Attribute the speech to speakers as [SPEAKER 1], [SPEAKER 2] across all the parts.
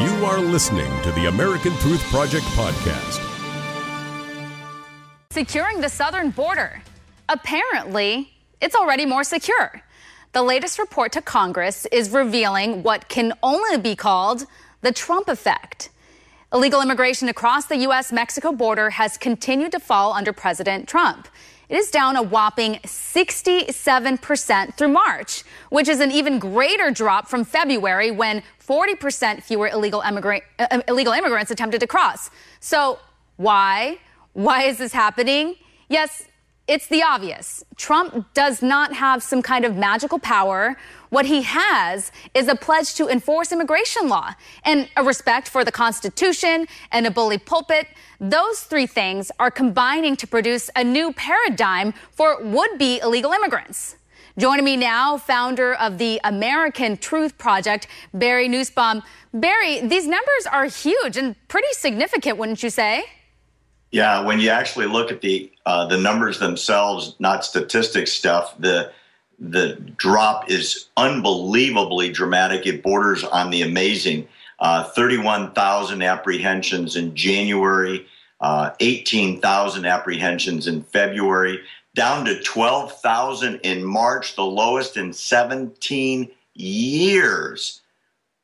[SPEAKER 1] You are listening to the American Truth Project podcast.
[SPEAKER 2] Securing the southern border. Apparently, it's already more secure. The latest report to Congress is revealing what can only be called the Trump effect. Illegal immigration across the U.S. Mexico border has continued to fall under President Trump. It is down a whopping 67% through March, which is an even greater drop from February when 40% fewer illegal, immigrant, uh, illegal immigrants attempted to cross. So, why? Why is this happening? Yes, it's the obvious. Trump does not have some kind of magical power. What he has is a pledge to enforce immigration law and a respect for the Constitution and a bully pulpit. Those three things are combining to produce a new paradigm for would be illegal immigrants. Joining me now, founder of the American Truth Project, Barry Nussbaum. Barry, these numbers are huge and pretty significant, wouldn't you say?
[SPEAKER 3] Yeah, when you actually look at the uh, the numbers themselves, not statistics stuff, the the drop is unbelievably dramatic. It borders on the amazing. Uh, 31,000 apprehensions in January, uh, 18,000 apprehensions in February, down to 12,000 in March, the lowest in 17 years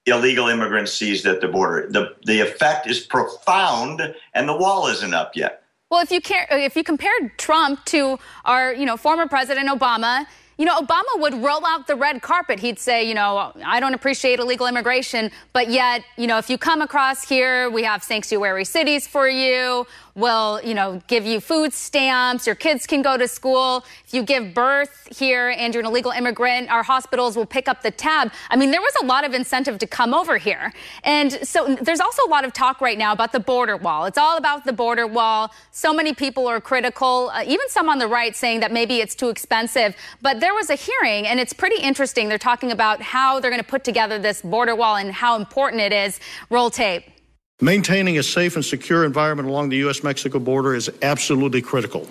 [SPEAKER 3] illegal immigrants seized at the border. The, the effect is profound, and the wall isn't up yet.
[SPEAKER 2] Well, if you care, uh, if you compared Trump to our, you know, former President Obama, you know, Obama would roll out the red carpet. He'd say, you know, I don't appreciate illegal immigration, but yet, you know, if you come across here, we have sanctuary cities for you will, you know, give you food stamps. Your kids can go to school. If you give birth here and you're an illegal immigrant, our hospitals will pick up the tab. I mean, there was a lot of incentive to come over here. And so there's also a lot of talk right now about the border wall. It's all about the border wall. So many people are critical, uh, even some on the right saying that maybe it's too expensive. But there was a hearing and it's pretty interesting. They're talking about how they're going to put together this border wall and how important it is. Roll tape.
[SPEAKER 4] Maintaining a safe and secure environment along the U.S. Mexico border is absolutely critical.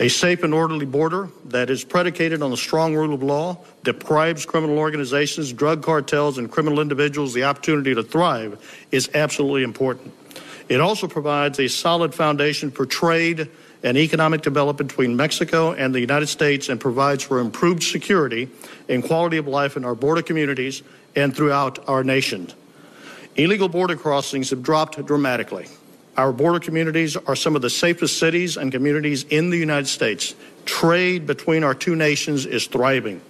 [SPEAKER 4] A safe and orderly border that is predicated on the strong rule of law deprives criminal organizations, drug cartels, and criminal individuals the opportunity to thrive is absolutely important. It also provides a solid foundation for trade and economic development between Mexico and the United States and provides for improved security and quality of life in our border communities and throughout our nation. Illegal border crossings have dropped dramatically. Our border communities are some of the safest cities and communities in the United States. Trade between our two nations is thriving.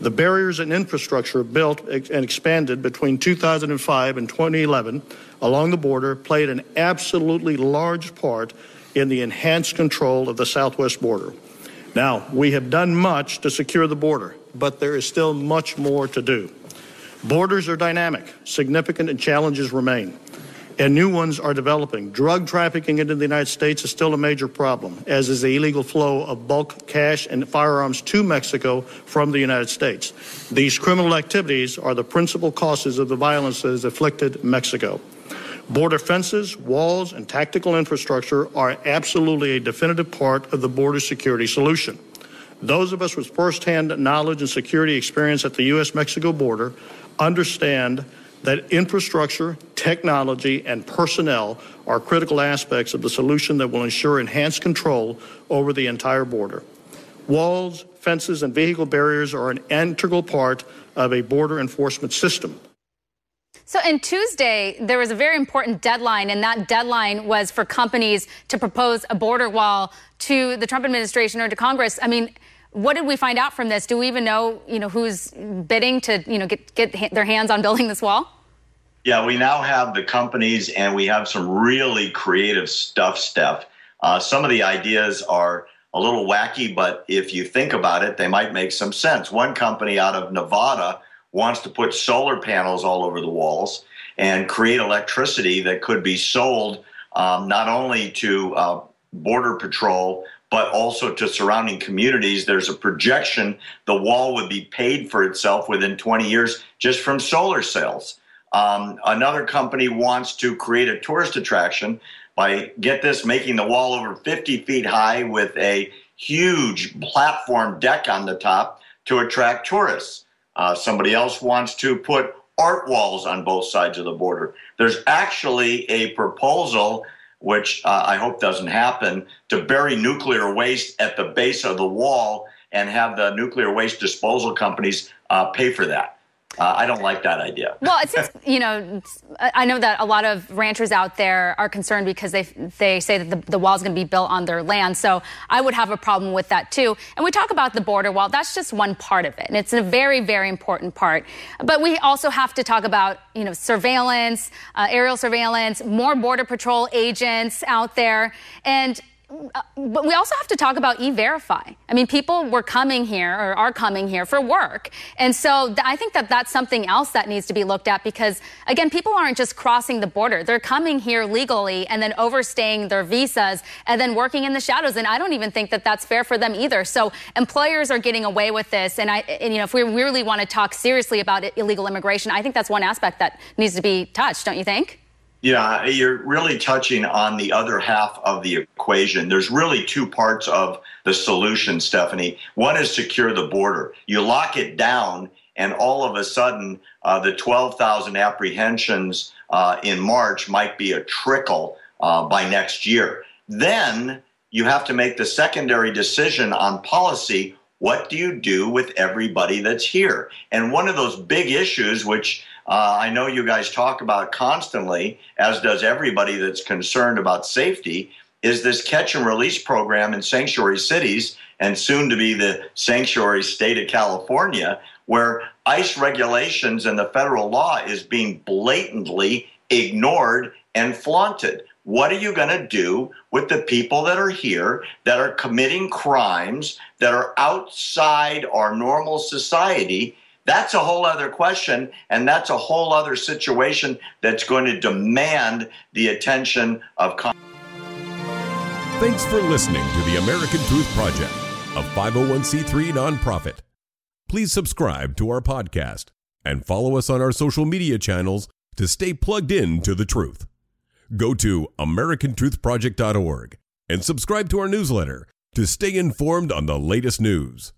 [SPEAKER 4] The barriers and infrastructure built and expanded between 2005 and 2011 along the border played an absolutely large part in the enhanced control of the southwest border. Now, we have done much to secure the border, but there is still much more to do. Borders are dynamic, significant, challenges remain. And new ones are developing. Drug trafficking into the United States is still a major problem, as is the illegal flow of bulk cash and firearms to Mexico from the United States. These criminal activities are the principal causes of the violence that has afflicted Mexico. Border fences, walls, and tactical infrastructure are absolutely a definitive part of the border security solution. Those of us with firsthand knowledge and security experience at the U.S. Mexico border understand that infrastructure, technology, and personnel are critical aspects of the solution that will ensure enhanced control over the entire border. Walls, fences, and vehicle barriers are an integral part of a border enforcement system.
[SPEAKER 2] So, in Tuesday, there was a very important deadline, and that deadline was for companies to propose a border wall to the Trump administration or to Congress. I mean, what did we find out from this? Do we even know, you know, who's bidding to, you know, get get their hands on building this wall?
[SPEAKER 3] Yeah, we now have the companies, and we have some really creative stuff, Steph. Uh, some of the ideas are a little wacky, but if you think about it, they might make some sense. One company out of Nevada wants to put solar panels all over the walls and create electricity that could be sold um, not only to uh, Border Patrol, but also to surrounding communities. There's a projection the wall would be paid for itself within 20 years just from solar cells. Um, another company wants to create a tourist attraction by, get this, making the wall over 50 feet high with a huge platform deck on the top to attract tourists. Uh, somebody else wants to put art walls on both sides of the border. There's actually a proposal, which uh, I hope doesn't happen, to bury nuclear waste at the base of the wall and have the nuclear waste disposal companies uh, pay for that. Uh, I don't like that idea.
[SPEAKER 2] Well, seems, you know, I know that a lot of ranchers out there are concerned because they they say that the, the wall is going to be built on their land. So I would have a problem with that too. And we talk about the border wall. That's just one part of it, and it's a very very important part. But we also have to talk about you know surveillance, uh, aerial surveillance, more border patrol agents out there, and Uh, but we also have to talk about e-verify. I mean, people were coming here or are coming here for work. And so th- I think that that's something else that needs to be looked at because, again, people aren't just crossing the border. They're coming here legally and then overstaying their visas and then working in the shadows. And I don't even think that that's fair for them either. So employers are getting away with this. And, I, and, you know, if we really want to talk seriously about illegal immigration, I think that's one aspect that needs to be touched, don't you think?
[SPEAKER 3] Yeah, you're really touching on the other half of the equation. There's really two parts of the solution, Stephanie. One is secure the border. You lock it down, and all of a sudden, uh, the 12,000 apprehensions uh, in March might be a trickle uh, by next year. Then you have to make the secondary decision on policy. What do you do with everybody that's here? And one of those big issues, which uh, I know you guys talk about constantly, as does everybody that's concerned about safety, is this catch and release program in sanctuary cities and soon to be the sanctuary state of California, where ICE regulations and the federal law is being blatantly ignored and flaunted. What are you going to do with the people that are here that are committing crimes that are outside our normal society that's a whole other question, and that's a whole other situation that's going to demand the attention of Congress.
[SPEAKER 1] Thanks for listening to the American Truth Project, a 501c3 nonprofit. Please subscribe to our podcast and follow us on our social media channels to stay plugged in to the truth. Go to americantruthproject.org and subscribe to our newsletter to stay informed on the latest news.